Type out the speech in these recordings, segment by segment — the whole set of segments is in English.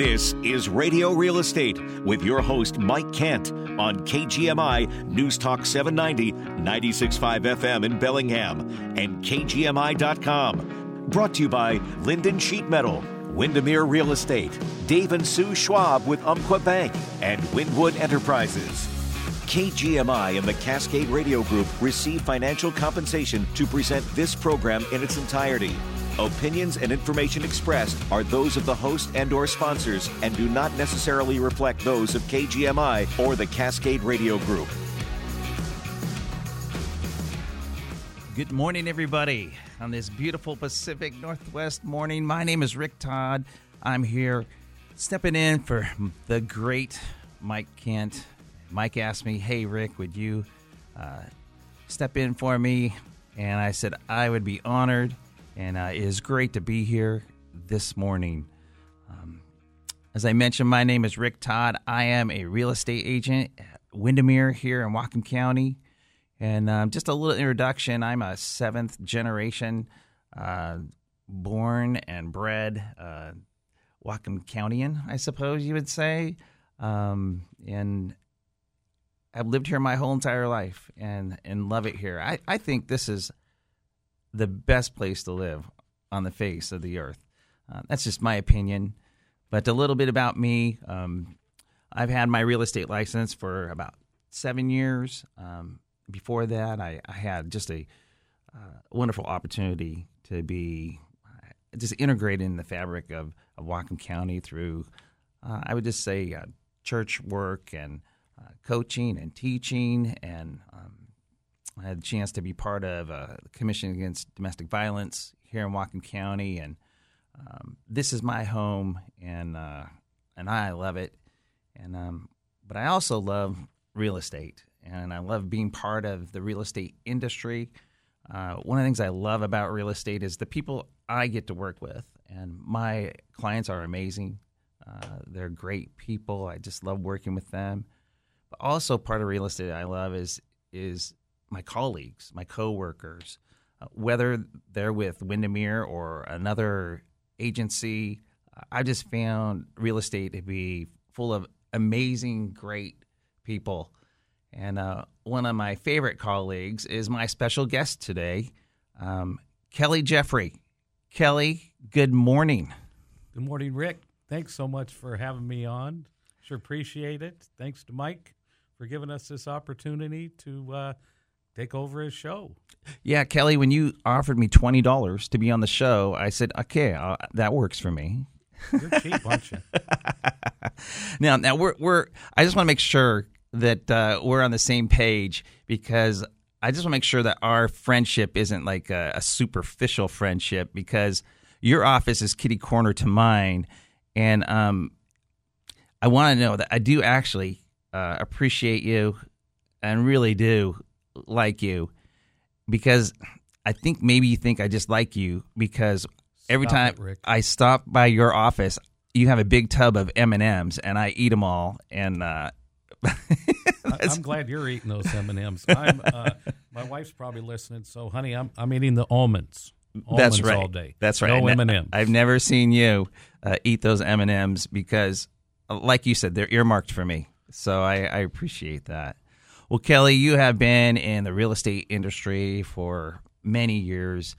This is Radio Real Estate with your host, Mike Kent, on KGMI News Talk 790, 965 FM in Bellingham, and KGMI.com. Brought to you by Linden Sheet Metal, Windermere Real Estate, Dave and Sue Schwab with Umpqua Bank, and Windwood Enterprises. KGMI and the Cascade Radio Group receive financial compensation to present this program in its entirety. Opinions and information expressed are those of the host and or sponsors and do not necessarily reflect those of KGMI or the Cascade Radio Group. Good morning, everybody, on this beautiful Pacific Northwest morning. My name is Rick Todd. I'm here stepping in for the great Mike Kent. Mike asked me, Hey, Rick, would you uh, step in for me? And I said, I would be honored and uh, it is great to be here this morning. Um, as I mentioned, my name is Rick Todd. I am a real estate agent at Windermere here in Whatcom County. And um, just a little introduction I'm a seventh generation uh, born and bred uh, Whatcom Countyan, I suppose you would say. Um, and I've lived here my whole entire life and, and love it here. I, I think this is the best place to live on the face of the earth. Uh, that's just my opinion. But a little bit about me um, I've had my real estate license for about seven years. Um, before that, I, I, had just a uh, wonderful opportunity to be uh, just integrated in the fabric of, of Whatcom County through, uh, I would just say, uh, church work and uh, coaching and teaching and um, I had the chance to be part of a Commission Against Domestic Violence here in Whatcom County, and um, this is my home, and uh, and I love it. And um, but I also love real estate, and I love being part of the real estate industry. Uh, one of the things I love about real estate is the people I get to work with, and my clients are amazing. Uh, they're great people. I just love working with them. But also, part of real estate I love is is my colleagues, my coworkers, uh, whether they're with Windermere or another agency. I've just found real estate to be full of amazing, great people. And uh, one of my favorite colleagues is my special guest today, um, Kelly Jeffrey. Kelly, good morning. Good morning, Rick. Thanks so much for having me on. Sure appreciate it. Thanks to Mike for giving us this opportunity to uh, take over his show. Yeah, Kelly, when you offered me twenty dollars to be on the show, I said, "Okay, uh, that works for me." You're cheap, aren't you? now, now we're we're. I just want to make sure that uh, we're on the same page because I just want to make sure that our friendship isn't like a, a superficial friendship because your office is kitty corner to mine, and um, I want to know that I do actually uh, appreciate you and really do like you because I think maybe you think I just like you because every Stop time it, I stop by your office, you have a big tub of M and M's, and I eat them all. And uh, I'm glad you're eating those M and M's. Uh, my wife's probably listening, so honey, I'm I'm eating the almonds. almonds That's right. All day. That's right. No M and M's. I've never seen you uh, eat those M and M's because, uh, like you said, they're earmarked for me. So I, I appreciate that. Well, Kelly, you have been in the real estate industry for many years.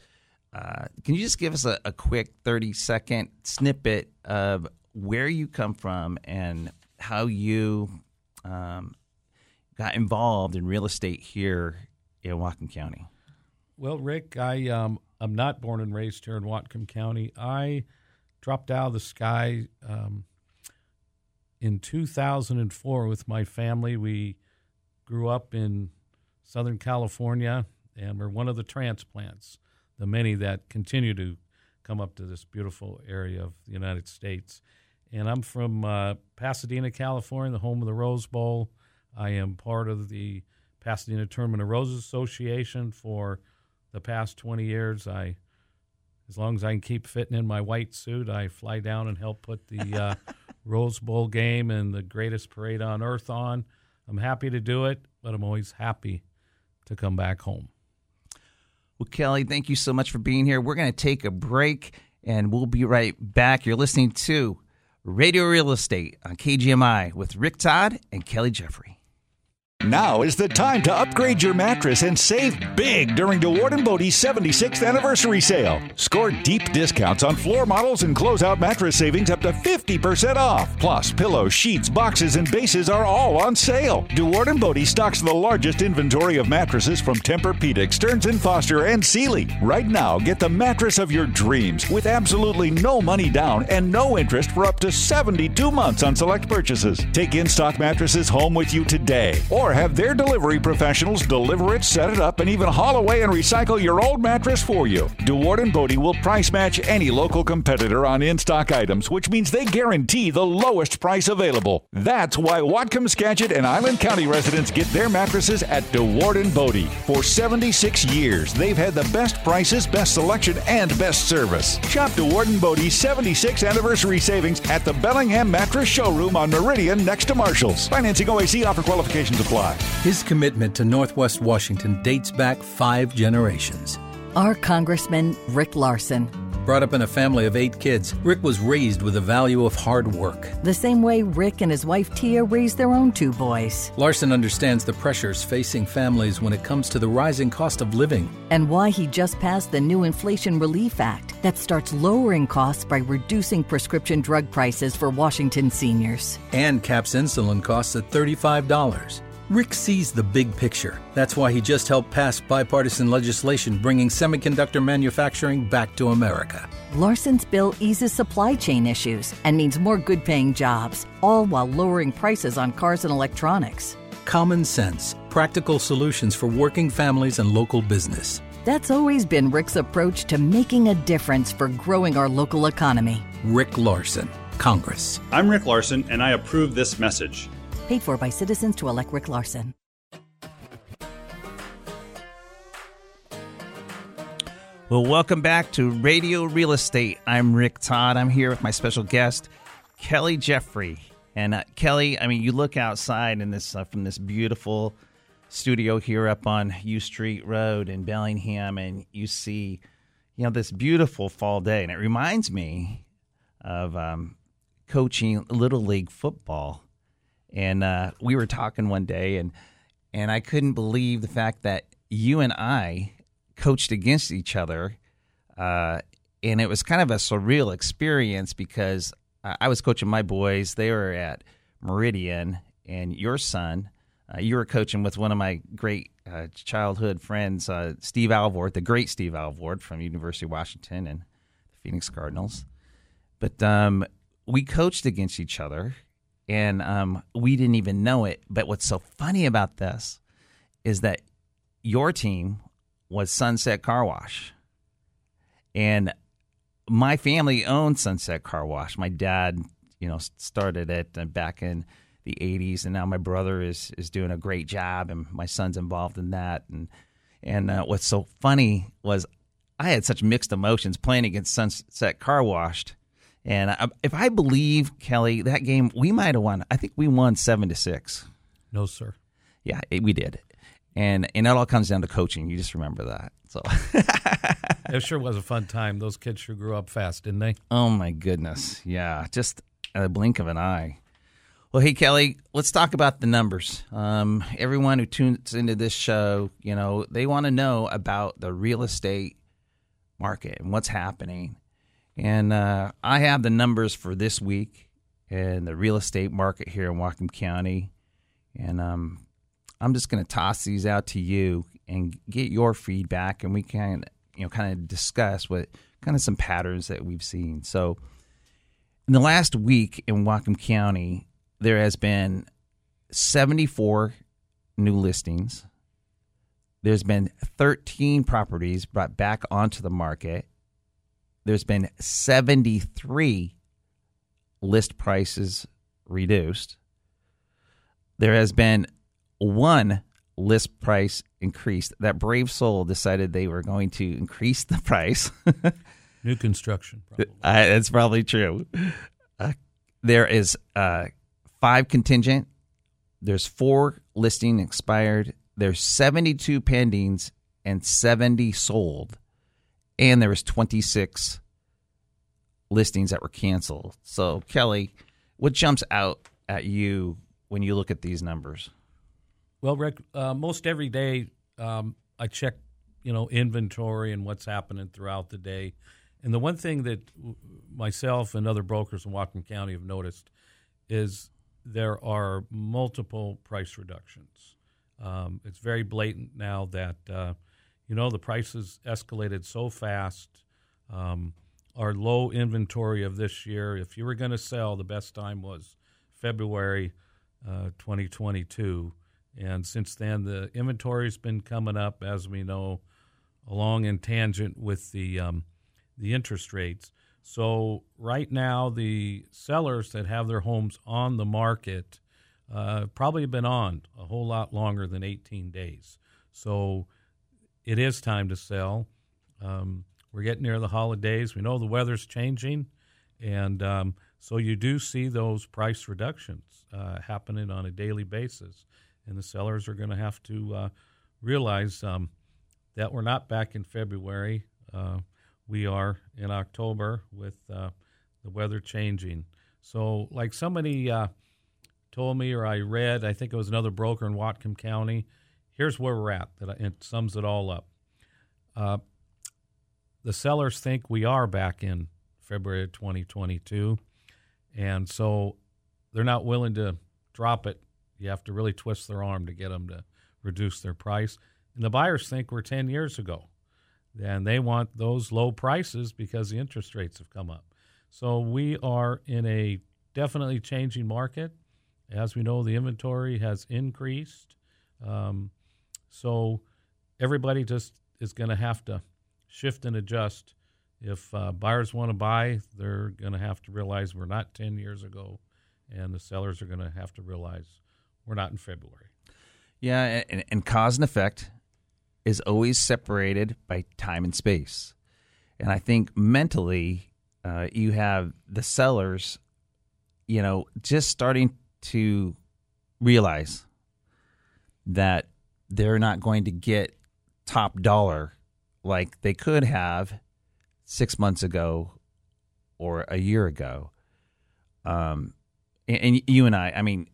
Uh, can you just give us a, a quick 30 second snippet of where you come from and how you um, got involved in real estate here in Whatcom County? Well, Rick, I um, I'm not born and raised here in Whatcom County. I dropped out of the sky um, in 2004 with my family. We grew up in Southern California, and we're one of the transplants, the many that continue to come up to this beautiful area of the United States. And I'm from uh, Pasadena, California, the home of the Rose Bowl. I am part of the Pasadena Tournament of Roses Association for the past 20 years. I, as long as I can keep fitting in my white suit, I fly down and help put the uh, Rose Bowl game and the greatest parade on earth on. I'm happy to do it, but I'm always happy to come back home. Well, Kelly, thank you so much for being here. We're going to take a break and we'll be right back. You're listening to Radio Real Estate on KGMI with Rick Todd and Kelly Jeffrey. Now is the time to upgrade your mattress and save big during DeWaard and Bode's 76th anniversary sale. Score deep discounts on floor models and closeout mattress savings up to 50% off. Plus, pillows, sheets, boxes, and bases are all on sale. DeWaard and Bode stocks the largest inventory of mattresses from Tempur-Pedic, Stearns & Foster, and Sealy. Right now, get the mattress of your dreams with absolutely no money down and no interest for up to 72 months on select purchases. Take in-stock mattresses home with you today or have their delivery professionals deliver it, set it up, and even haul away and recycle your old mattress for you. DeWaard and Bode will price match any local competitor on in-stock items, which means they guarantee the lowest price available. That's why Whatcom, Skagit, and Island County residents get their mattresses at DeWaard and Bode. For 76 years, they've had the best prices, best selection, and best service. Shop DeWaard and Bode's 76th anniversary savings at the Bellingham Mattress Showroom on Meridian next to Marshall's. Financing OAC offer qualifications apply. His commitment to Northwest Washington dates back five generations. Our Congressman, Rick Larsen. Brought up in a family of eight kids, Rick was raised with the value of hard work. The same way Rick and his wife Tia raised their own two boys. Larsen understands the pressures facing families when it comes to the rising cost of living. And why he just passed the new Inflation Relief Act that starts lowering costs by reducing prescription drug prices for Washington seniors. And caps insulin costs at $35. Rick sees the big picture. That's why he just helped pass bipartisan legislation bringing semiconductor manufacturing back to America. Larsen's bill eases supply chain issues and means more good paying jobs, all while lowering prices on cars and electronics. Common sense, practical solutions for working families and local business. That's always been Rick's approach to making a difference for growing our local economy. Rick Larsen, Congress. I'm Rick Larsen, and I approve this message. Paid for by citizens to elect Rick Larsen. Well, welcome back to Radio Real Estate. I'm Rick Todd. I'm here with my special guest, Kelly Jeffrey. And uh, Kelly, I mean, you look outside in this uh, from this beautiful studio here up on Yew Street Road in Bellingham, and you see, you know, this beautiful fall day, and it reminds me of um, coaching little league football. And uh, we were talking one day, and and I couldn't believe the fact that you and I coached against each other, uh, and it was kind of a surreal experience because I was coaching my boys; they were at Meridian, and your son, uh, you were coaching with one of my great uh, childhood friends, uh, Steve Alvord, the great Steve Alvord from University of Washington and the Phoenix Cardinals. But um, we coached against each other, and um, we didn't even know it. But what's so funny about this is that your team was Sunset Car Wash, and my family owned Sunset Car Wash. My dad, you know, started it uh, back in the '80s, and now my brother is is doing a great job, and my son's involved in that. And and uh, what's so funny was I had such mixed emotions playing against Sunset Car Washed. And I, if I believe Kelly, that game we might have won. I think we won seven to six. No, sir. Yeah, it, we did. And and it all comes down to coaching. You just remember that. So It sure was a fun time. Those kids sure grew up fast, didn't they? Oh my goodness. Yeah, just a blink of an eye. Well, hey Kelly, let's talk about the numbers. Um, everyone who tunes into this show, you know, they want to know about the real estate market and what's happening. And uh, I have the numbers for this week and the real estate market here in Whatcom County. And um, I'm just going to toss these out to you and get your feedback, and we can, you know, kind of discuss what kind of some patterns that we've seen. So, in the last week in Whatcom County, there has been 74 new listings. There's been 13 properties brought back onto the market. There's been 73 list prices reduced. There has been one list price increased. That brave soul decided they were going to increase the price. New construction. Probably. Uh, that's probably true. Uh, there is uh, five contingent. There's four listing expired. There's 72 pendings and 70 sold, and there was 26 listings that were canceled. So, Kelly, what jumps out at you when you look at these numbers? Well, Rick, uh, most every day um, I check, you know, inventory and what's happening throughout the day. And the one thing that myself and other brokers in Whatcom County have noticed is there are multiple price reductions. Um, it's very blatant now that uh, you know the prices escalated so fast. Um, our low inventory of this year, if you were going to sell, the best time was February uh, 2022, and since then the inventory's been coming up, as we know, along in tangent with the um, the interest rates. So right now, the sellers that have their homes on the market uh, probably been on a whole lot longer than 18 days. So it is time to sell. Um, we're getting near the holidays. We know the weather's changing, and um, so you do see those price reductions uh, happening on a daily basis. And the sellers are going to have to uh, realize um, that we're not back in February. Uh, we are in October with uh, the weather changing. So, like somebody uh, told me, or I read, I think it was another broker in Whatcom County. Here's where we're at. That it sums it all up. Uh, the sellers think we are back in February 2022, and so they're not willing to drop it. You have to really twist their arm to get them to reduce their price. And the buyers think we're 10 years ago and they want those low prices because the interest rates have come up. So we are in a definitely changing market. As we know, the inventory has increased. Um, so everybody just is going to have to shift and adjust. If uh, buyers want to buy, they're going to have to realize we're not 10 years ago, and the sellers are going to have to realize we're not in February. Yeah, and, and cause and effect is always separated by time and space. And I think mentally, uh, you have the sellers, you know, just starting to realize that they're not going to get top dollar like they could have six months ago or a year ago. Um, and, and you and I, I mean,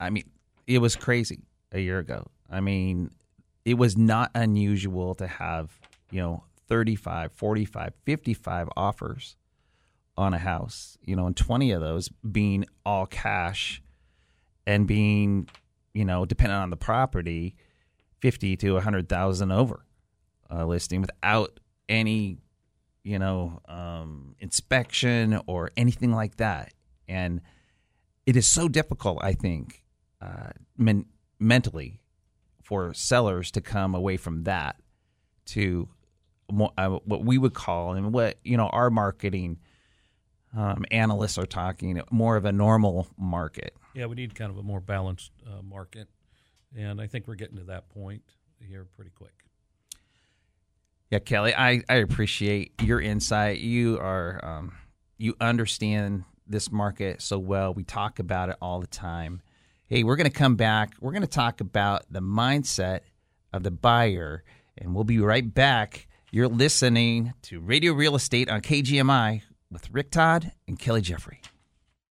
I mean, it was crazy a year ago. I mean, it was not unusual to have, you know, 35, 45, 55 offers on a house, you know, and 20 of those being all cash and being, you know, depending on the property, 50 to a 100,000 over uh, listing without any, you know, um, inspection or anything like that. And it is so difficult, I think, uh, men- mentally for sellers to come away from that to more, uh, what we would call and what you know our marketing um, analysts are talking more of a normal market. Yeah, we need kind of a more balanced uh, market, and I think we're getting to that point here pretty quick. Yeah, Kelly, I, I appreciate your insight. You are um, you understand this market so well. We talk about it all the time. Hey, we're going to come back. We're going to talk about the mindset of the buyer, and we'll be right back. You're listening to Radio Real Estate on KGMI with Rick Todd and Kelly Jeffrey.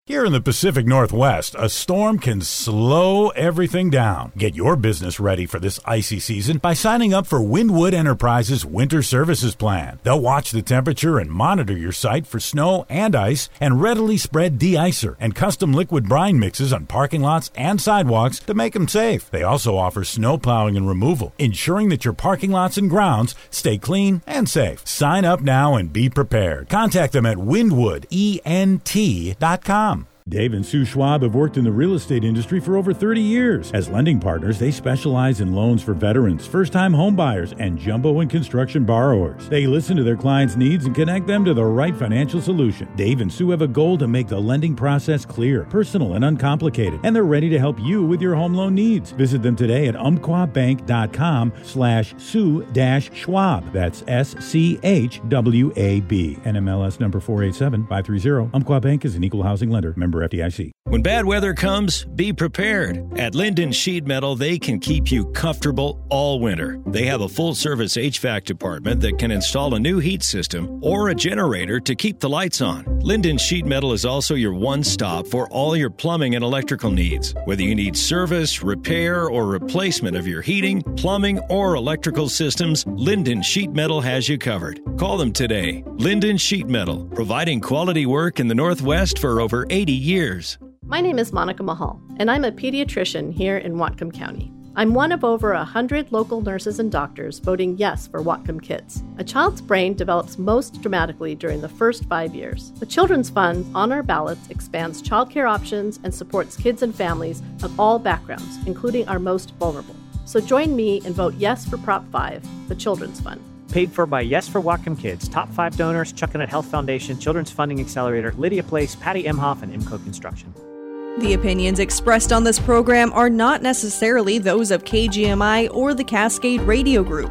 Here in the Pacific Northwest, a storm can slow everything down. Get your business ready for this icy season by signing up for Windwood Enterprises Winter Services Plan. They'll watch the temperature and monitor your site for snow and ice and readily spread de-icer and custom liquid brine mixes on parking lots and sidewalks to make them safe. They also offer snow plowing and removal, ensuring that your parking lots and grounds stay clean and safe. Sign up now and be prepared. Contact them at windwoodent.com. Dave and Sue Schwab have worked in the real estate industry for over 30 years. As lending partners, they specialize in loans for veterans, first time homebuyers, and jumbo and construction borrowers. They listen to their clients' needs and connect them to the right financial solution. Dave and Sue have a goal to make the lending process clear, personal, and uncomplicated, and they're ready to help you with your home loan needs. Visit them today at umpquabank.com slash Sue Schwab. That's S-C-H-W-A-B. NMLS number 487-530. Umpqua Bank is an equal housing lender. Member FDIC. When bad weather comes, be prepared. At Linden Sheet Metal, they can keep you comfortable all winter. They have a full service HVAC department that can install a new heat system or a generator to keep the lights on. Linden Sheet Metal is also your one stop for all your plumbing and electrical needs. Whether you need service, repair, or replacement of your heating, plumbing, or electrical systems, Linden Sheet Metal has you covered. Call them today. Linden Sheet Metal, providing quality work in the Northwest for over 80 years. My name is Monica Mahal, and I'm a pediatrician here in Whatcom County. I'm one of over a hundred local nurses and doctors voting yes for Whatcom Kids. A child's brain develops most dramatically during the first five years. The Children's Fund on our ballots expands childcare options and supports kids and families of all backgrounds, including our most vulnerable. So join me and vote yes for Prop 5, the Children's Fund. Paid for by Yes for Whatcom Kids, top five donors, Chuckanut Health Foundation, Children's Funding Accelerator, Lydia Place, Patty Emhoff, and Imco Construction. The opinions expressed on this program are not necessarily those of KGMI or the Cascade Radio Group.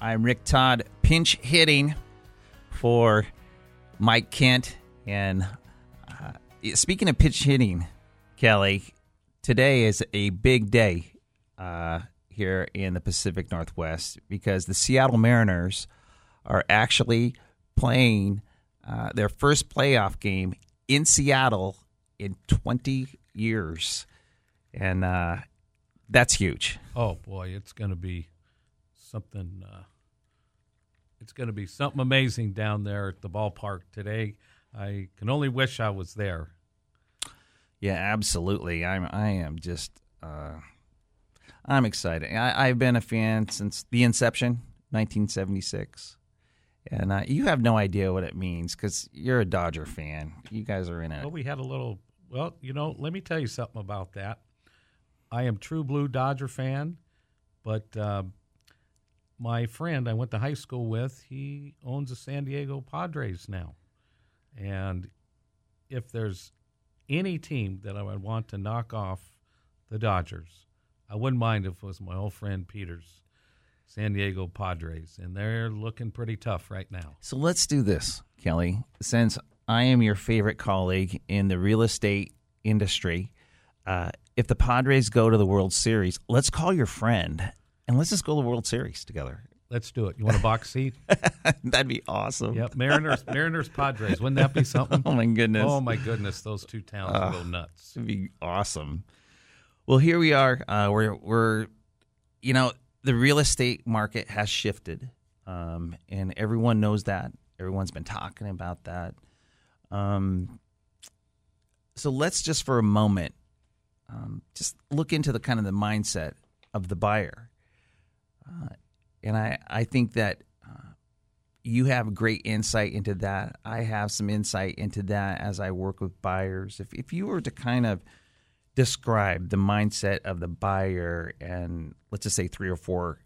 I'm Rick Todd, pinch hitting for Mike Kent. And uh, speaking of pinch hitting, Kelly, today is a big day uh, here in the Pacific Northwest because the Seattle Mariners are actually playing uh, their first playoff game in Seattle in 20 years. And uh, that's huge. Oh, boy, it's going to be something. Uh, it's going to be something amazing down there at the ballpark today. I can only wish I was there. Yeah, absolutely. I'm. I am just. Uh, I'm excited. I, have been a fan since the inception, 1976, and uh, you have no idea what it means because you're a Dodger fan. You guys are in it. Well, we had a little. Well, you know, let me tell you something about that. I am true blue Dodger fan, but uh, my friend I went to high school with, he owns the San Diego Padres now, and if there's any team that I would want to knock off the Dodgers I wouldn't mind if it was my old friend Peter's San Diego Padres, and they're looking pretty tough right now. So let's do this, Kelly. Since I am your favorite colleague in the real estate industry, uh, if the Padres go to the World Series, let's call your friend and let's just go to the World Series together. Let's do it. You want a box seat? That'd be awesome. Yep, Mariners, Mariners, Padres. Wouldn't that be something? oh my goodness! Oh my goodness! Those two towns uh, go nuts. It'd be awesome. Well, here we are. Uh, we're we're you know the real estate market has shifted, um, and everyone knows that. Everyone's been talking about that. Um, so let's just for a moment um, just look into the kind of the mindset of the buyer, uh, and I I think that uh, you have great insight into that. I have some insight into that as I work with buyers. If if you were to kind of describe the mindset of the buyer and let's just say three or four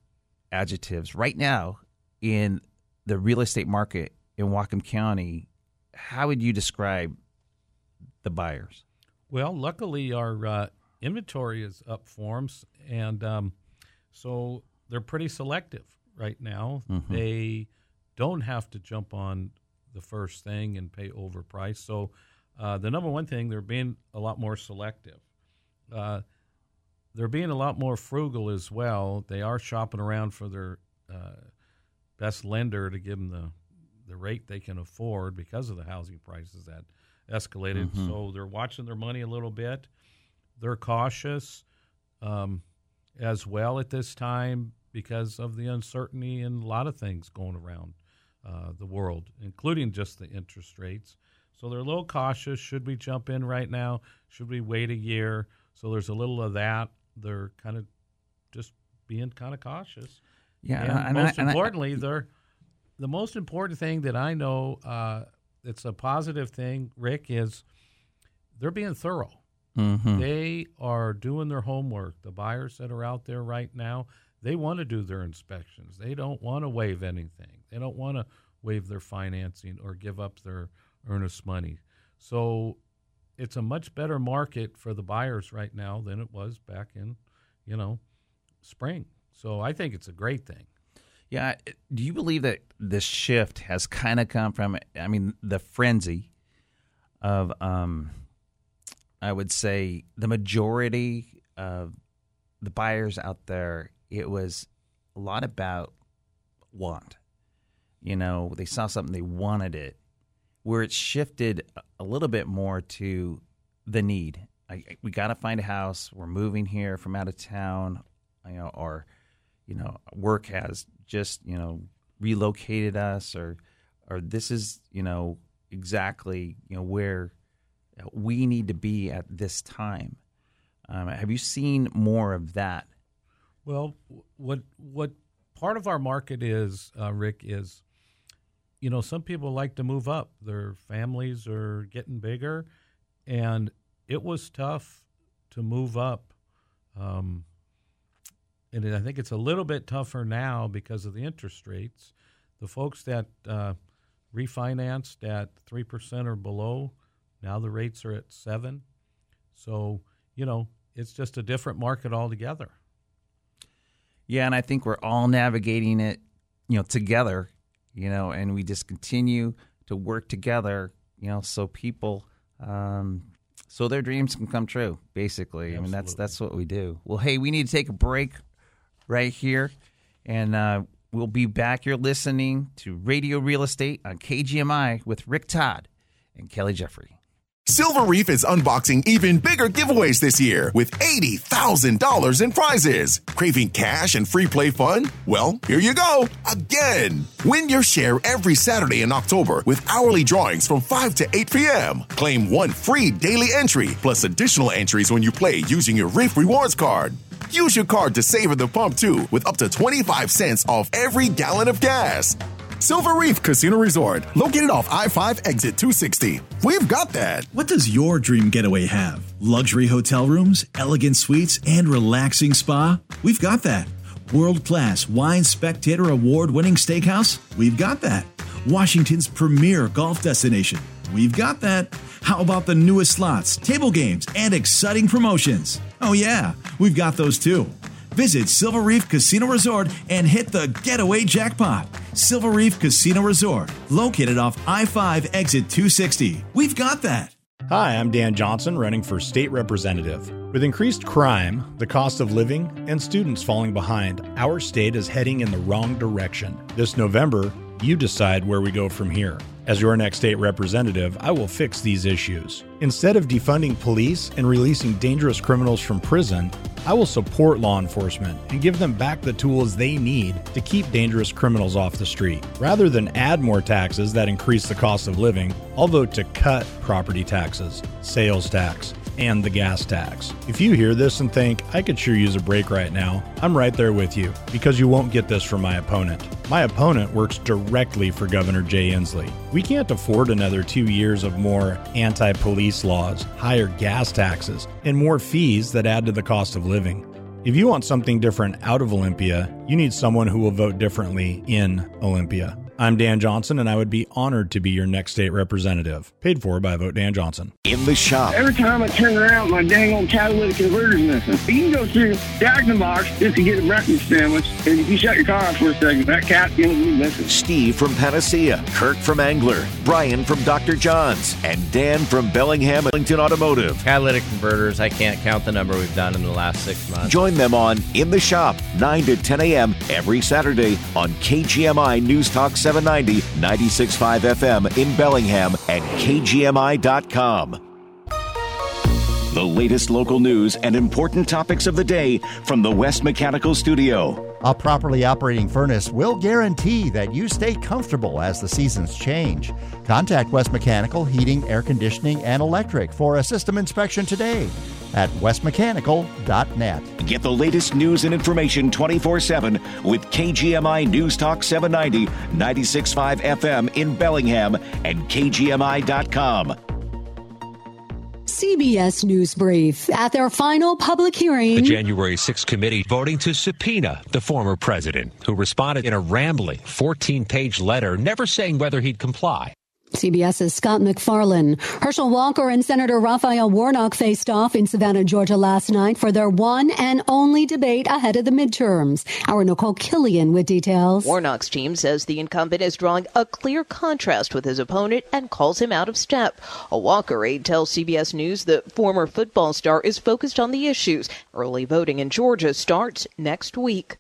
adjectives right now in the real estate market in Whatcom County, how would you describe the buyers? Well, luckily our uh, inventory is up forms, and um, so they're pretty selective right now. Mm-hmm. They don't have to jump on the first thing and pay overpriced. So uh, the number one thing, they're being a lot more selective. Uh, they're being a lot more frugal as well. They are shopping around for their uh, best lender to give them the the rate they can afford because of the housing prices that escalated. Mm-hmm. So they're watching their money a little bit. They're cautious um, as well at this time because of the uncertainty and a lot of things going around uh, the world, including just the interest rates. So they're a little cautious. Should we jump in right now? Should we wait a year? So there's a little of that. They're kind of just being kind of cautious. Yeah, and, and most I, and importantly, I, they're the most important thing that I know. Uh, it's a positive thing, Rick, is they're being thorough. Mm-hmm. They are doing their homework. The buyers that are out there right now, they want to do their inspections. They don't want to waive anything. They don't want to waive their financing or give up their earnest money. So it's a much better market for the buyers right now than it was back in, you know, spring. So I think it's a great thing. Yeah. Do you believe that this shift has kind of come from, I mean, the frenzy of, um, I would say, the majority of the buyers out there, it was a lot about want. You know, they saw something, they wanted it. Where it shifted a little bit more to the need. I, we got to find a house. We're moving here from out of town, you know, or you know, work has just you know relocated us, or or this is you know exactly you know where we need to be at this time. Um, have you seen more of that? Well, what what part of our market is, uh, Rick, is you know some people like to move up. Their families are getting bigger, and it was tough to move up. Um, and I think it's a little bit tougher now because of the interest rates. The folks that uh, refinanced at three percent or below, now the rates are at seven. So you know it's just a different market altogether. Yeah, and I think we're all navigating it, you know, together, you know, and we just continue to work together, you know, so people, um, so their dreams can come true. Basically, Absolutely. I mean that's that's what we do. Well, hey, we need to take a break right here, and uh, we'll be back. You're listening to Radio Real Estate on KGMI with Rick Todd and Kelly Jeffrey. Silver Reef is unboxing even bigger giveaways this year with $80,000 in prizes. Craving cash and free play fun? Well, here you go again. Win your share every Saturday in October with hourly drawings from 5 to 8 p.m. Claim one free daily entry plus additional entries when you play using your Reef Rewards card. Use your card to save at the pump too with up to 25 cents off every gallon of gas. Silver Reef Casino Resort, located off I 5 exit 260. We've got that. What does your dream getaway have? Luxury hotel rooms, elegant suites, and relaxing spa? We've got that. World class wine spectator award winning steakhouse? We've got that. Washington's premier golf destination? We've got that. How about the newest slots, table games, and exciting promotions? Oh, yeah, we've got those too. Visit Silver Reef Casino Resort and hit the getaway jackpot. Silver Reef Casino Resort, located off I 5 exit 260. We've got that. Hi, I'm Dan Johnson, running for state representative. With increased crime, the cost of living, and students falling behind, our state is heading in the wrong direction. This November, you decide where we go from here. As your next state representative, I will fix these issues. Instead of defunding police and releasing dangerous criminals from prison, I will support law enforcement and give them back the tools they need to keep dangerous criminals off the street. Rather than add more taxes that increase the cost of living, I'll vote to cut property taxes, sales tax, and the gas tax. If you hear this and think, I could sure use a break right now, I'm right there with you because you won't get this from my opponent. My opponent works directly for Governor Jay Inslee. We can't afford another two years of more anti police laws, higher gas taxes, and more fees that add to the cost of living. If you want something different out of Olympia, you need someone who will vote differently in Olympia. I'm Dan Johnson, and I would be honored to be your next state representative. Paid for by Vote Dan Johnson. In the shop. Every time I turn around, my dang old catalytic converter's missing. You can go through Jack in the Box just to get a breakfast sandwich, and if you shut your car off for a second, that cat's going to be missing. Steve from Panacea, Kirk from Angler, Brian from Dr. John's, and Dan from Bellingham Ellington Automotive. Catalytic converters, I can't count the number we've done in the last six months. Join them on In the Shop, 9 to 10 a.m. every Saturday on KGMI News Talk 7. 790 96.5 FM in Bellingham and KGMI.com. The latest local news and important topics of the day from the West Mechanical Studio. A properly operating furnace will guarantee that you stay comfortable as the seasons change. Contact West Mechanical Heating, Air Conditioning, and Electric for a system inspection today at westmechanical.net. Get the latest news and information 24 7 with KGMI News Talk 790, 96.5 FM in Bellingham, and KGMI.com. CBS News Brief. At their final public hearing, the January 6th committee voting to subpoena the former president, who responded in a rambling 14 page letter, never saying whether he'd comply. CBS's Scott MacFarlane. Herschel Walker and Senator Raphael Warnock faced off in Savannah, Georgia last night for their one and only debate ahead of the midterms. Our Nicole Killion with details. Warnock's team says the incumbent is drawing a clear contrast with his opponent and calls him out of step. A Walker aide tells CBS News the former football star is focused on the issues. Early voting in Georgia starts next week.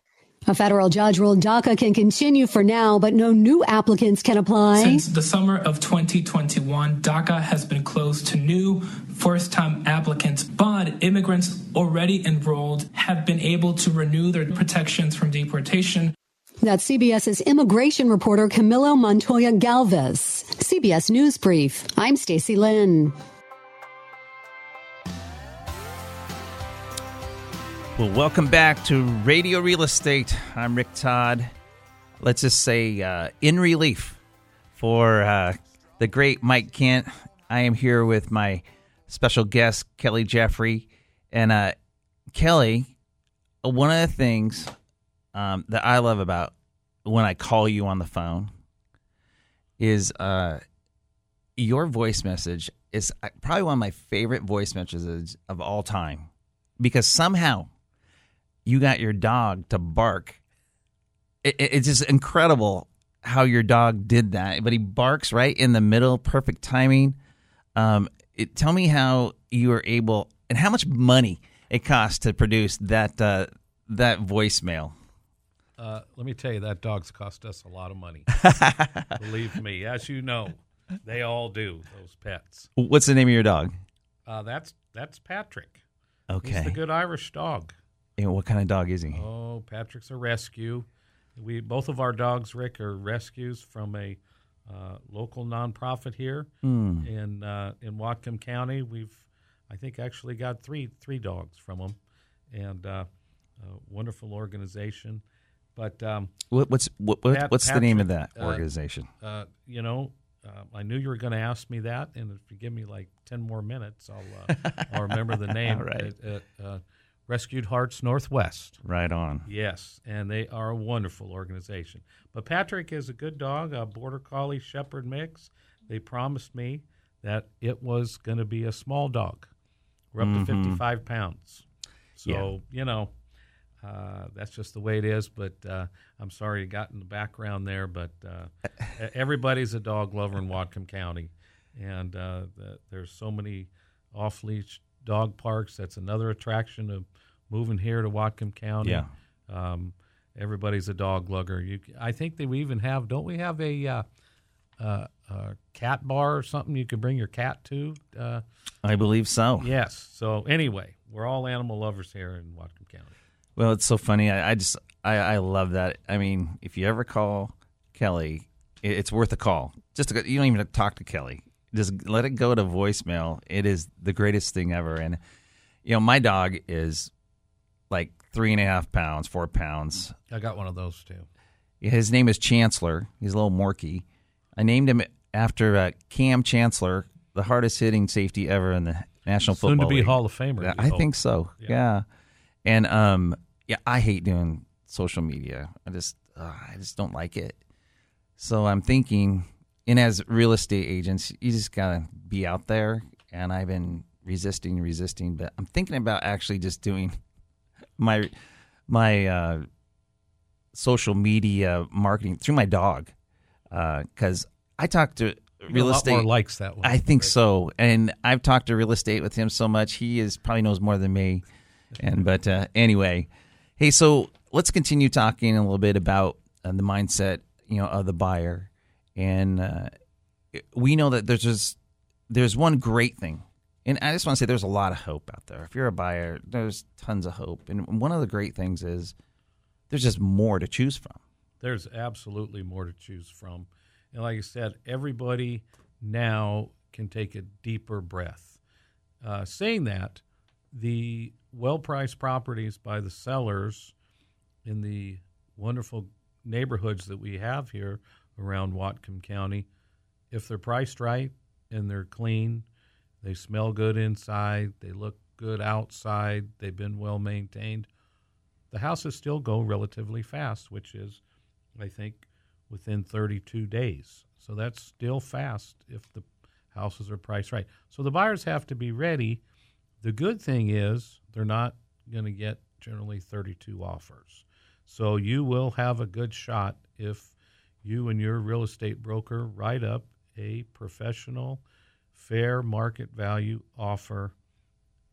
A federal judge ruled DACA can continue for now, but no new applicants can apply. Since the summer of 2021, DACA has been closed to new first time applicants, but immigrants already enrolled have been able to renew their protections from deportation. That's CBS's immigration reporter Camilo Montoya Galvez. CBS News Brief. I'm Stacy Lynn. Well, welcome back to Radio Real Estate. I'm Rick Todd. Let's just say, uh, in relief for uh, the great Mike Kent, I am here with my special guest, Kelly Jeffrey. And uh, Kelly, one of the things um, that I love about when I call you on the phone is uh, your voice message is uh, probably one of my favorite voice messages of all time because somehow you got your dog to bark. It, it, it's just incredible how your dog did that, but he barks right in the middle, perfect timing. Um, it, tell me how you were able and how much money it costs to produce that uh, that voicemail. Uh, let me tell you, that dog's cost us a lot of money. Believe me, as you know, they all do. Those pets. What's the name of your dog? Uh, that's that's Patrick. Okay, he's the good Irish dog. And what kind of dog is he? Oh, Patrick's a rescue. We both of our dogs, Rick, are rescues from a uh, local nonprofit here Hmm. in uh, in Whatcom County. We've, I think, actually got three three dogs from them, and uh, a wonderful organization. But um, What, what's what, what, Pat- what's the name of that Patrick, uh, organization? Uh, you know, uh, I knew you were going to ask me that, and if you give me like ten more minutes, I'll uh, I'll remember the name. All right. Uh, Rescued Hearts Northwest. Right on. Yes, and they are a wonderful organization. But Patrick is a good dog, a border collie shepherd mix. They promised me that it was going to be a small dog. We're up Mhm. to 55 pounds. So, Yeah. you know, uh, that's just the way it is. But uh, I'm sorry you got in the background there. But uh, everybody's a dog lover in Whatcom County. And uh, the, there's so many off leash dog parks. That's another attraction of moving here to Whatcom County. Yeah. Um, everybody's a dog lugger. You, I think that we even have. Don't we have a uh, uh, uh, cat bar or something you can bring your cat to? Uh, I believe so. yes. So anyway, we're all animal lovers here in Whatcom County. Well, it's so funny. I, I just I, I love that. I mean, if you ever call Kelly, it, it's worth a call. Just to, you don't even have to talk to Kelly. Just let it go to voicemail. It is the greatest thing ever. And you know, my dog is like three and a half pounds, four pounds. I got one of those too. His name is Chancellor. He's a little morkie. I named him after uh, Kam Chancellor, the hardest hitting safety ever in the National Soon to Football be League. Hall of Famer, Yeah, I hope. think so. Yeah. Yeah. And um, yeah, I hate doing social media. I just, uh, I just don't like it. So I'm thinking, and as real estate agents, you just gotta be out there. And I've been resisting, resisting, but I'm thinking about actually just doing my my uh, social media marketing through my dog because I talk to real estate likes that way, I think right? so, and I've talked to real estate with him so much. He is probably knows more than me. And but uh, anyway, hey, so let's continue talking a little bit about uh, the mindset, you know, of the buyer, and uh, we know that there's just there's one great thing, and I just want to say there's a lot of hope out there. If you're a buyer, there's tons of hope, and one of the great things is there's just more to choose from. There's absolutely more to choose from. And like I said, everybody now can take a deeper breath. Uh, saying that, the well priced properties by the sellers in the wonderful neighborhoods that we have here around Whatcom County, if they're priced right and they're clean, they smell good inside, they look good outside, they've been well maintained, the houses still go relatively fast, which is, I think, within 32 days. So that's still fast if the houses are priced right. So the buyers have to be ready. The good thing is they're not going to get generally 32 offers. So you will have a good shot if you and your real estate broker write up a professional, fair market value offer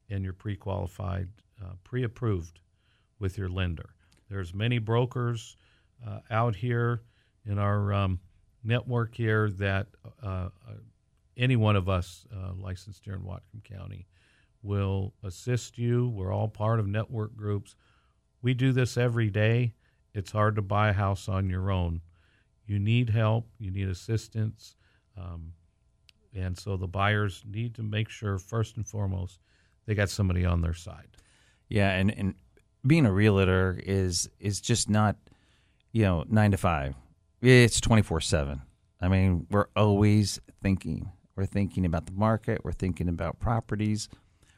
and you're pre-qualified, uh, pre-approved with your lender. There's many brokers uh, out here in our um, network here that uh, uh any one of us uh, licensed here in Whatcom County will assist you. We're all part of network groups. We do this every day. It's hard to buy a house on your own. You need help, you need assistance. Um, and so the buyers need to make sure, first and foremost, they got somebody on their side. Yeah, and, and being a realtor is is just not, you know, nine to five. It's twenty four seven. I mean, we're always thinking. We're thinking about the market. We're thinking about properties.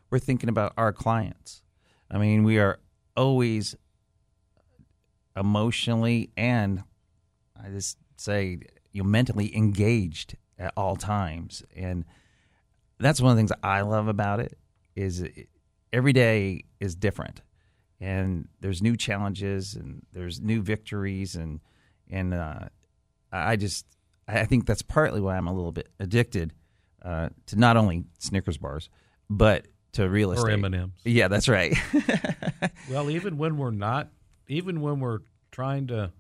We're thinking about our clients. I mean, we are always emotionally and I just say you're mentally engaged at all times, and that's one of the things I love about it. Is it, every day is different, and there's new challenges and there's new victories, and and uh, I just I think that's partly why I'm a little bit addicted uh, to not only Snickers bars, but to real estate. Or M&Ms. Yeah, that's right. well, even when we're not, even when we're trying to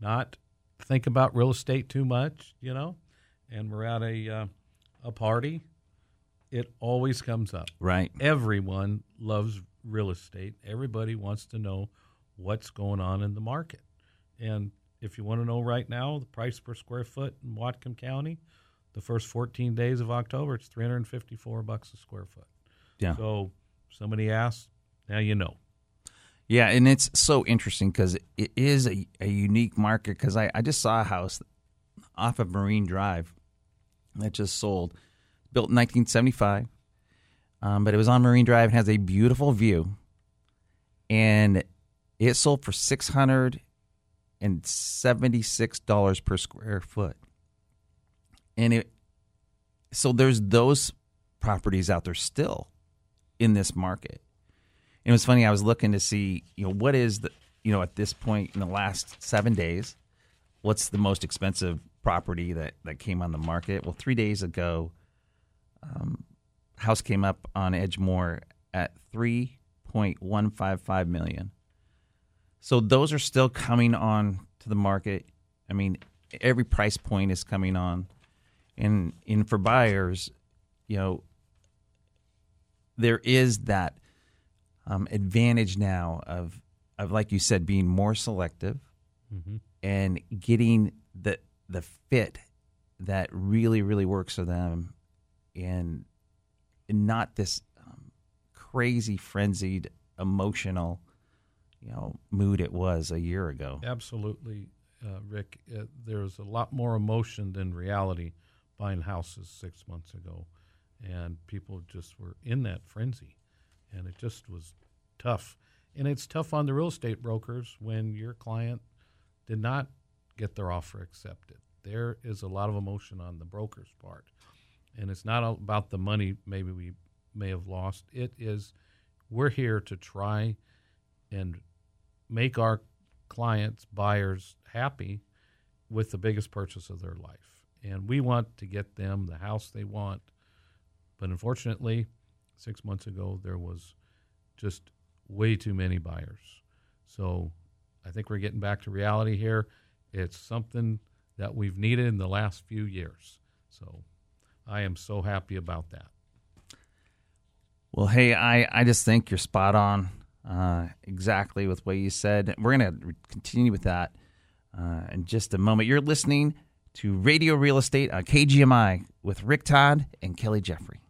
not think about real estate too much, you know, and we're at a uh, a party, it always comes up. Right. Everyone loves real estate. Everybody wants to know what's going on in the market. And if you want to know right now, the price per square foot in Whatcom County, the first 14 days of October, it's 354 bucks a square foot. Yeah. So somebody asked, now you know. Yeah, and it's so interesting because it is a, a unique market. Because I, I just saw a house off of Marine Drive that just sold, built in 1975, um, but it was on Marine Drive and has a beautiful view, and it sold for six hundred and seventy six dollars per square foot, and it so there's those properties out there still in this market it was funny. I was looking to see, you know, what is the, you know, at this point in the last seven days, what's the most expensive property that that came on the market? Well, three days ago, um, house came up on Edgemoor at three point one five five million. So those are still coming on to the market. I mean, every price point is coming on, and in for buyers, you know, there is that um, advantage now of of like you said being more selective mm-hmm. and getting the the fit that really really works for them and not this um, crazy frenzied emotional you know mood it was a year ago. Absolutely uh, rick. Uh, there's a lot more emotion than reality buying houses six months ago and people just were in that frenzy and it just was tough. And it's tough on the real estate brokers when your client did not get their offer accepted. There is a lot of emotion on the broker's part. And it's not about the money maybe we may have lost. It is we're here to try and make our clients, buyers happy with the biggest purchase of their life. And we want to get them the house they want. But unfortunately, six months ago, there was just way too many buyers. So I think we're getting back to reality here. It's something that we've needed in the last few years. So I am so happy about that. Well, hey, I, I just think you're spot on uh, exactly with what you said. We're going to continue with that uh, in just a moment. You're listening to Radio Real Estate on KGMI with Rick Todd and Kelly Jeffrey.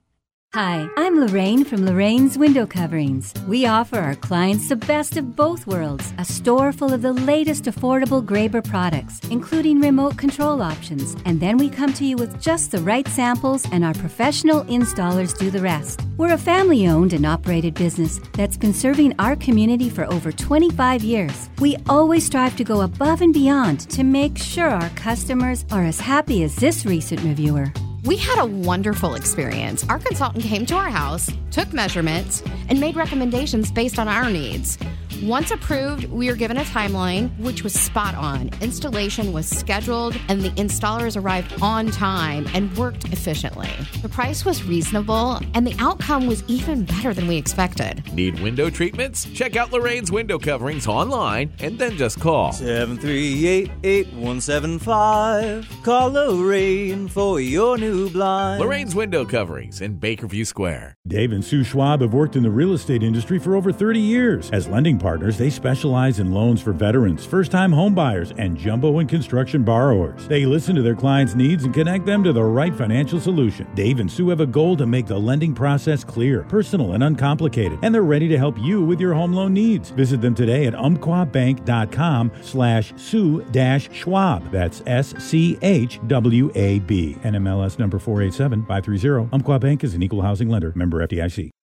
Hi, I'm Lorraine from Lorraine's Window Coverings. We offer our clients the best of both worlds a store full of the latest affordable Graber products, including remote control options. And then we come to you with just the right samples, and our professional installers do the rest. We're a family owned and operated business that's been serving our community for over 25 years. We always strive to go above and beyond to make sure our customers are as happy as this recent reviewer. We had a wonderful experience. Our consultant came to our house, took measurements, and made recommendations based on our needs. Once approved, we were given a timeline, which was spot on. Installation was scheduled, and the installers arrived on time and worked efficiently. The price was reasonable, and the outcome was even better than we expected. Need window treatments? Check out Lorraine's window coverings online and then just call 738 8175. Call Lorraine for your new blind. Lorraine's window coverings in Bakerview Square. Dave and Sue Schwab have worked in the real estate industry for over 30 years. As lending partners, they specialize in loans for veterans, first time homebuyers, and jumbo and construction borrowers. They listen to their clients' needs and connect them to the right financial solution. Dave and Sue have a goal to make the lending process clear, personal, and uncomplicated, and they're ready to help you with your home loan needs. Visit them today at umpquabank.com slash Sue dash Schwab. That's S C H W A B. NMLS number 487 530. Umpqua Bank is an equal housing lender. Member FDIC.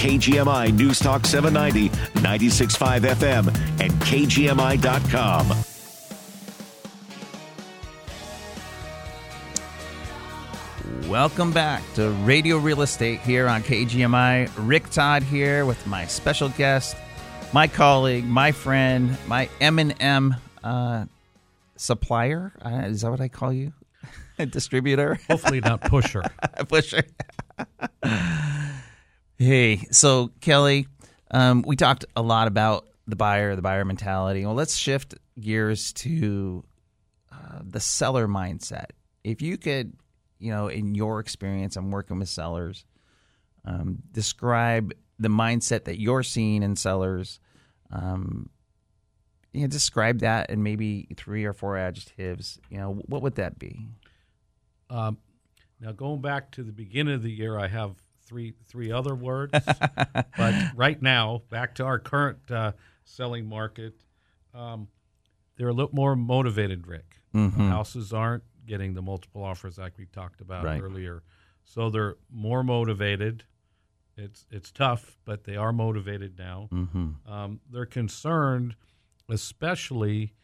KGMI News Talk 790, 965 FM, and KGMI.com. Welcome back to Radio Real Estate here on KGMI. Rick Todd here with my special guest, my colleague, my friend, my M&M uh, supplier. Uh, is that what I call you? A distributor? Hopefully not pusher. pusher. hey, so Kelly, um, we talked a lot about the buyer, the buyer mentality. Well, let's shift gears to uh, the seller mindset. If you could, you know, in your experience, I'm working with sellers, um, describe the mindset that you're seeing in sellers. Um, you know, describe that in maybe three or four adjectives. You know, what would that be? Um, now, going back to the beginning of the year, I have three three other words. but right now, back to our current uh, selling market, um, they're a little more motivated. Rick, Mhm. houses aren't getting the multiple offers like we talked about Right. earlier, so they're more motivated. It's it's tough, but they are motivated now. Mhm. Um, they're concerned, especially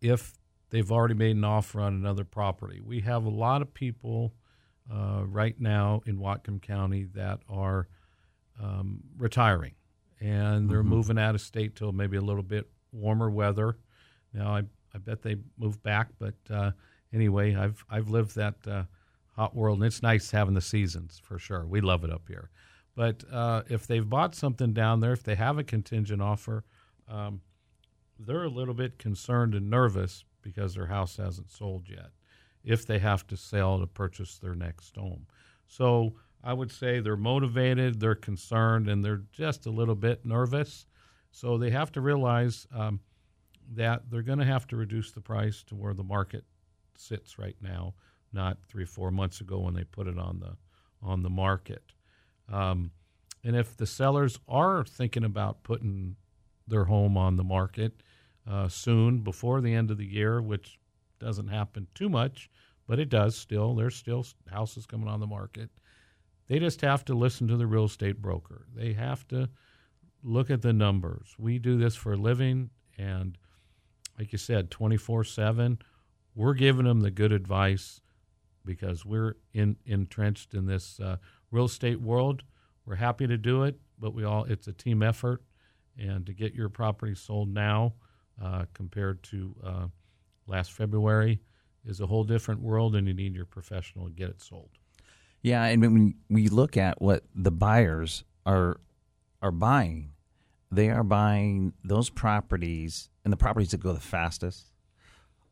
if they've already made an offer on another property. We have a lot of people uh, right now in Whatcom County that are um, retiring and they're Mhm. moving out of state till maybe a little bit warmer weather. Now I I bet they move back, but uh, anyway, I've I've lived that uh, hot world, and it's nice having the seasons for sure. We love it up here. But uh, if they've bought something down there, if they have a contingent offer, um, they're a little bit concerned and nervous because their house hasn't sold yet. If they have to sell to purchase their next home, so I would say they're motivated, they're concerned, and they're just a little bit nervous. So they have to realize um, that they're going to have to reduce the price to where the market sits right now, not three four months ago when they put it on the on the market. Um, and if the sellers are thinking about putting their home on the market uh, soon, before the end of the year, which doesn't happen too much, but it does still. There's still houses coming on the market. They just have to listen to the real estate broker. They have to look at the numbers. We do this for a living, and like you said, 24 7, we're giving them the good advice because we're in, entrenched in this uh, real estate world. We're happy to do it, but we all it's a team effort, and to get your property sold now uh, compared to uh, last February is a whole different world, and you need your professional to get it sold. Yeah, and when we look at what the buyers are are buying, they are buying those properties, and the properties that go the fastest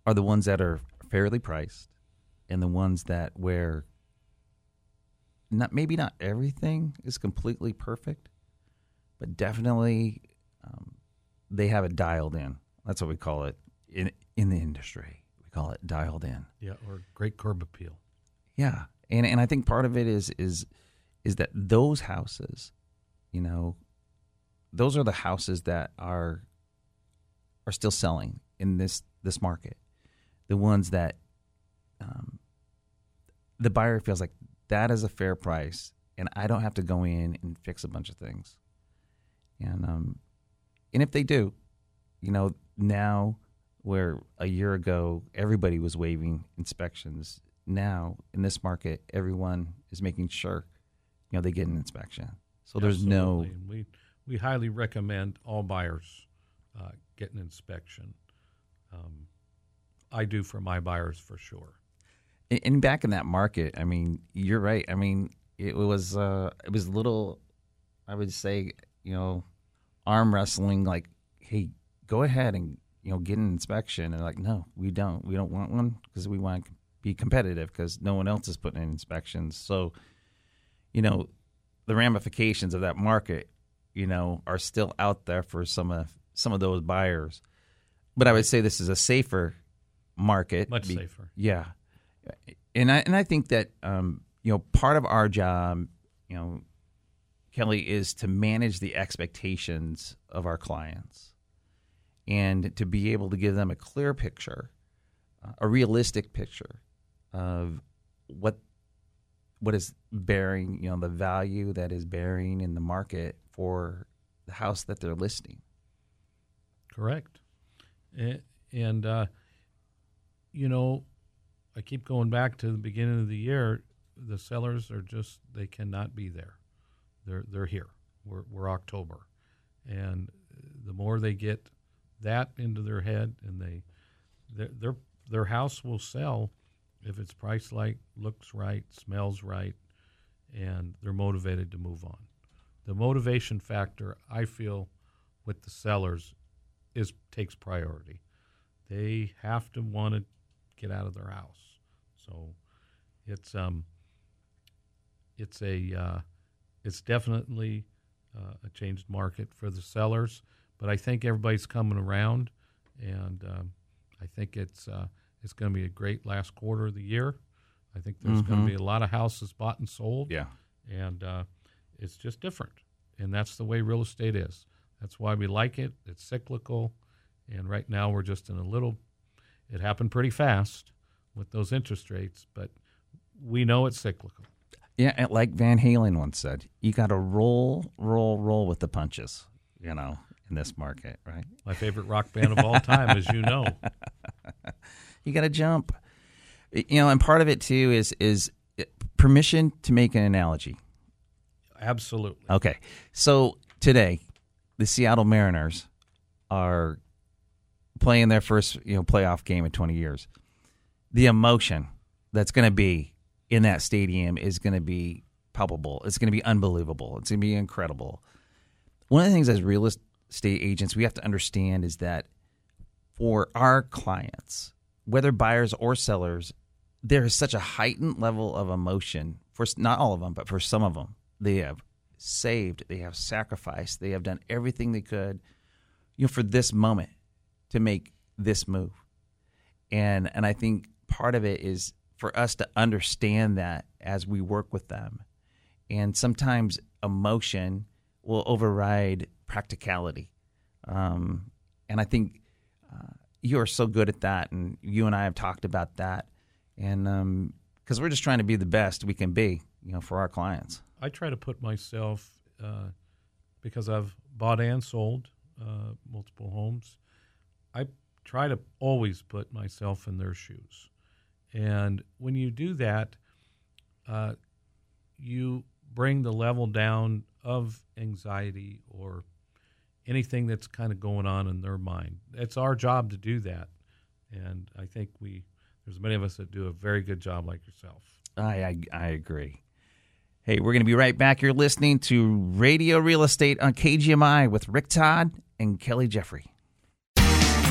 are the ones that are fairly priced, and the ones that where not maybe not everything is completely perfect, but definitely um, they have it dialed in. That's what we call it in in the industry. We call it dialed in. Yeah, or great curb appeal. Yeah, and and I think part of it is is is that those houses, you know, those are the houses that are are still selling in this this market. The ones that um, the buyer feels like that is a fair price, and I don't have to go in and fix a bunch of things. And um, and if they do, you know, now where a year ago everybody was waiving inspections, now in this market everyone is making sure, you know, they get an inspection. So there's no Absolutely. And we we highly recommend all buyers uh, get an inspection. Um, I do for my buyers for sure. And- And back in that market, I mean, you're right. I mean, it was uh, it was a little, I would say, you know, arm wrestling. Like, hey, go ahead and you know get an inspection. And like, no, we don't. We don't want one because we want to be competitive because no one else is putting in inspections. So, you know, the ramifications of that market, you know, are still out there for some of some of those buyers. But I would say this is a safer market. Much safer. Yeah, and I and I think that um, you know part of our job, you know, Kelly, is to manage the expectations of our clients, and to be able to give them a clear picture, uh, a realistic picture of what what is bearing, you know, the value that is bearing in the market for the house that they're listing. Correct. And, and uh, you know, I keep going back to the beginning of the year. The sellers are just they cannot be there. They're they're here. We're we're October, and the more they get that into their head, and they their their, their house will sell if it's priced right, looks right, smells right, and they're motivated to move on. The motivation factor, I feel, with the sellers is takes priority. They have to want to get out of their house. So it's um it's a uh, it's definitely uh, a changed market for the sellers, but I think everybody's coming around, and um, I think it's uh, it's going to be a great last quarter of the year. I think there's going Mhm. to be a lot of houses bought and sold. Yeah. and uh, it's just different, and that's the way real estate is. That's why we like it. It's cyclical, and right now we're just in a little. It happened pretty fast with those interest rates, but we know it's cyclical. Yeah, like Van Halen once said, you got to roll, roll, roll with the punches. You know, in this market, right? My favorite rock band of all time, as you know. you got to jump. You know, and part of it too is is uh, permission to make an analogy. Absolutely. Okay, so today, the Seattle Mariners are playing their first you know playoff game in 20 years. The emotion that's going to be in that stadium is going to be palpable. It's going to be unbelievable. It's going to be incredible. One of the things as real estate agents we have to understand is that for our clients, whether buyers or sellers, there is such a heightened level of emotion for not all of them, but for some of them. They have saved, they have sacrificed, they have done everything they could, you know, for this moment to make this move. And and I think part of it is for us to understand that as we work with them. And sometimes emotion will override practicality. Um, and I think uh, you are so good at that, and you and I have talked about that, and because we're just trying to be the best we can be, you know, for our clients. I try to put myself uh, because I've bought and sold uh, multiple homes. I try to always put myself in their shoes, and when you do that, uh, you bring the level down of anxiety or anything that's kind of going on in their mind. It's our job to do that, and I think we there's many of us that do a very good job, like yourself. I I, I agree. Hey, we're going to be right back. You're listening to Radio Real Estate on KGMI with Rick Todd and Kelly Jeffrey.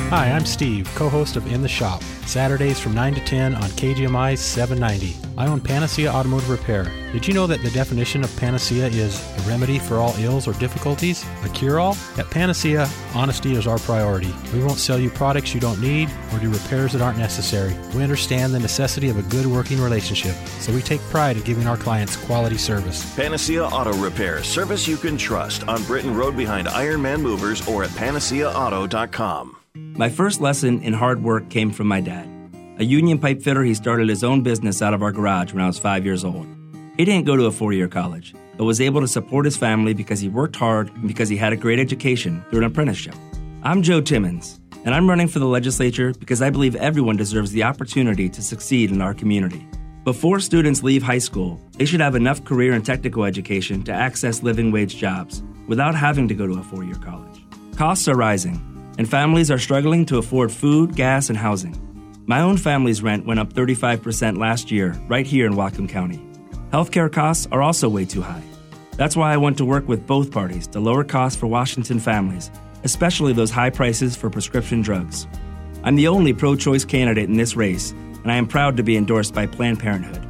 Hi, I'm Steve, co host of In the Shop, Saturdays from 9 to 10 on KGMI 790. I own Panacea Automotive Repair. Did you know that the definition of panacea is a remedy for all ills or difficulties? A cure all? At Panacea, honesty is our priority. We won't sell you products you don't need or do repairs that aren't necessary. We understand the necessity of a good working relationship, so we take pride in giving our clients quality service. Panacea Auto Repair, service you can trust on Britton Road behind Ironman Movers or at panaceaauto.com. My first lesson in hard work came from my dad. A union pipe fitter, he started his own business out of our garage when I was five years old. He didn't go to a four year college, but was able to support his family because he worked hard and because he had a great education through an apprenticeship. I'm Joe Timmons, and I'm running for the legislature because I believe everyone deserves the opportunity to succeed in our community. Before students leave high school, they should have enough career and technical education to access living wage jobs without having to go to a four year college. Costs are rising and families are struggling to afford food, gas, and housing. My own family's rent went up 35% last year, right here in Whatcom County. Healthcare costs are also way too high. That's why I want to work with both parties to lower costs for Washington families, especially those high prices for prescription drugs. I'm the only pro choice candidate in this race, and I am proud to be endorsed by Planned Parenthood.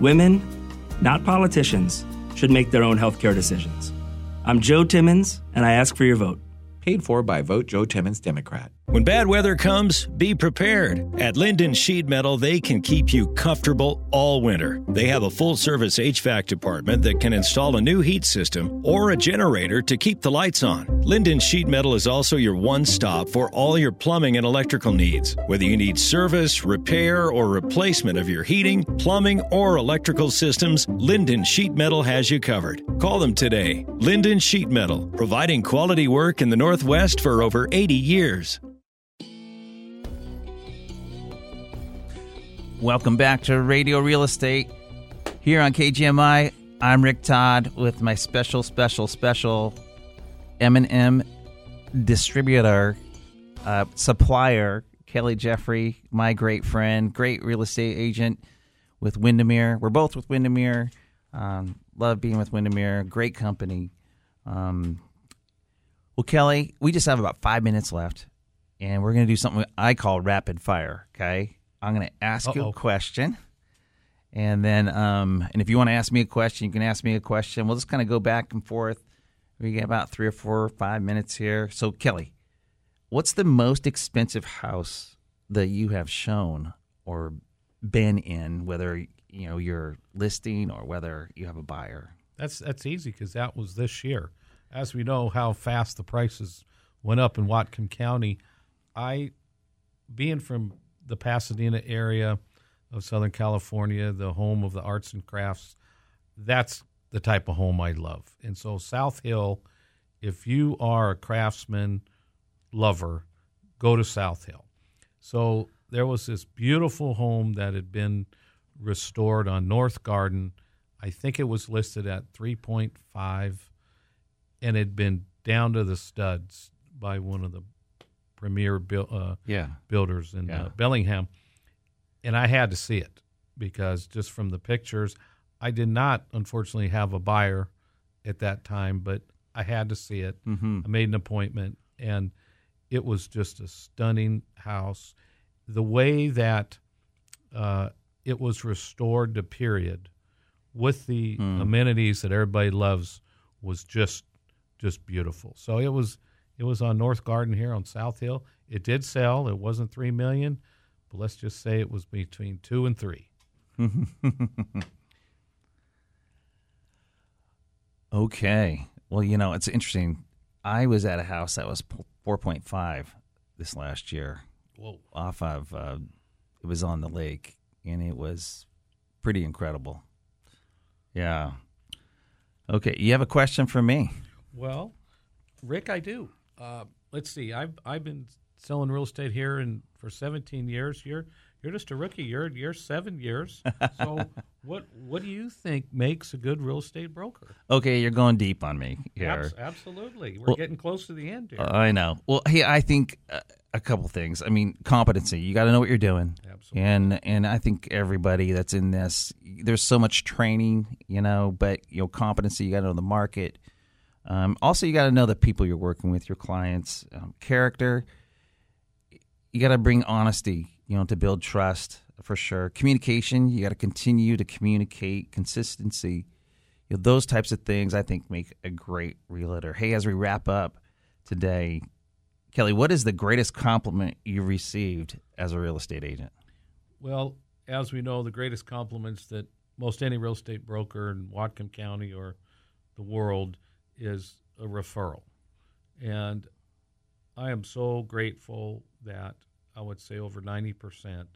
Women, not politicians, should make their own healthcare decisions. I'm Joe Timmons, and I ask for your vote. Paid for by Vote Joe Timmons Democrat. When bad weather comes, be prepared. At Lynden Sheet Metal, they can keep you comfortable all winter. They have a full service HVAC department that can install a new heat system or a generator to keep the lights on. Lynden Sheet Metal is also your one stop for all your plumbing and electrical needs. Whether you need service, repair, or replacement of your heating, plumbing, or electrical systems, Lynden Sheet Metal has you covered. Call them today. Lynden Sheet Metal, providing quality work in the Northwest for over 80 years. Welcome back to Radio Real Estate here on KGMI. I'm Rick Todd with my special, special, special M&M distributor, uh, supplier, Kelly Jeffrey, my great friend, great real estate agent with Windermere. We're both with Windermere. Um, love being with Windermere. Great company. Um, well, Kelly, we just have about five minutes left, and we're going to do something I call rapid fire. Okay, I'm going to ask Uh-oh. you a question, and then, um, and if you want to ask me a question, you can ask me a question. We'll just kind of go back and forth. We get about three or four or five minutes here. So, Kelly, what's the most expensive house that you have shown or been in, whether you know you're listing or whether you have a buyer? That's that's easy because that was this year as we know how fast the prices went up in Whatcom County, I, being from the Pasadena area of Southern California, the home of the arts and crafts, that's the type of home I love. And so South Hill, if you are a craftsman lover, go to South Hill. So there was this beautiful home that had been restored on North Garden. I think it was listed at 3.5 and it had been down to the studs by one of the premier uh, yeah. builders in yeah. uh, Bellingham, and I had to see it because just from the pictures, I did not unfortunately have a buyer at that time, but I had to see it. Mm-hmm. I made an appointment, and it was just a stunning house. The way that uh, it was restored to period with the mm. amenities that everybody loves was just just beautiful. So it was it was on North Garden here on South Hill. It did sell. It wasn't three million, but let's just say it was between two and three. okay. Well, you know, it's interesting. I was at a house that was 4.5 this last year. Whoa. Off of, uh, it was on the lake, and it was pretty incredible. Yeah. Okay. You have a question for me? Well, Rick, I do. Uh, let's see. I've I've been selling real estate here and for 17 years. You're you're just a rookie. You're you're seven years. So what what do you think makes a good real estate broker? Okay, you're going deep on me here. Abs- absolutely. We're Well, getting close to the end here. I know. Well, hey, I think uh, a couple things. I mean, competency. You got to know what you're doing. Absolutely. And and I think everybody that's in this, there's so much training, you know, but you know, competency. You got to know the market. Um, also, you got to know the people you're working with, your clients, um, character. You got to bring honesty, you know, to build trust for sure. Communication. You got to continue to communicate. Consistency. You know, those types of things I think make a great realtor. Hey, as we wrap up today, Kelly, what is the greatest compliment you received as a real estate agent? Well, as we know, the greatest compliments that most any real estate broker in Whatcom County or the world is a referral. And I am so grateful that I would say over 90%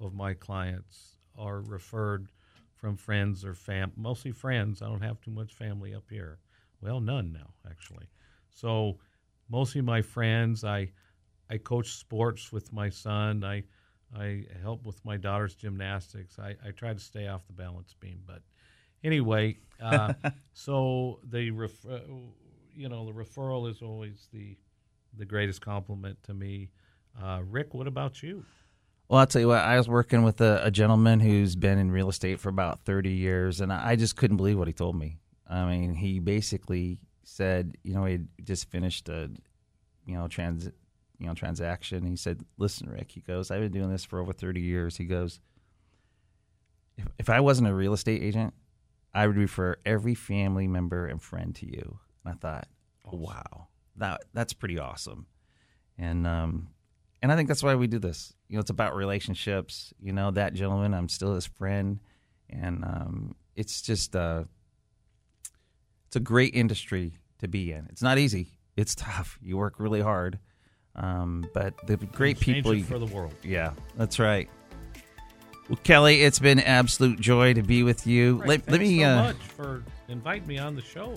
of my clients are referred from friends or fam mostly friends. I don't have too much family up here. Well, none now actually. So mostly my friends. I I coach sports with my son. I I help with my daughter's gymnastics. I, I try to stay off the balance beam, but anyway, uh, so the ref, uh, you know the referral is always the the greatest compliment to me. Uh, Rick, what about you? Well, I'll tell you what. I was working with a, a, gentleman who's been in real estate for about thirty years, and I just couldn't believe what he told me. I mean, he basically said, you know, he just finished a, you know, trans, you know, transaction. He said, "Listen, Rick," he goes, "I've been doing this for over thirty years." He goes, "If, if I wasn't a real estate agent, I would refer every family member and friend to you." And I thought, awesome. "Wow, that that's pretty awesome," and um, and I think that's why we do this. You know, it's about relationships. You know, that gentleman, I'm still his friend, and um, it's just uh, it's a great industry to be in. It's not easy. It's tough. You work really hard, um, but the great people you, for the world. Yeah, that's right. Well, Kelly, it's been absolute joy to be with you. Right, let, let, me so uh, much for inviting me on the show.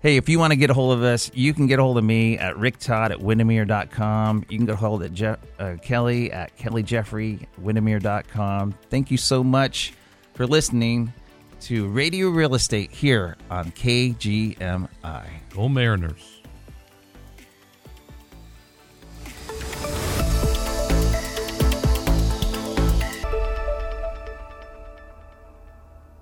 Hey, if you want to get a hold of us, you can get a hold of me at ricktodd at windermere.com. You can get a hold of Je- uh, Kelly at kellyjeffrey windermere.com. Thank you so much for listening to Radio Real Estate here on KGMI. Go Mariners.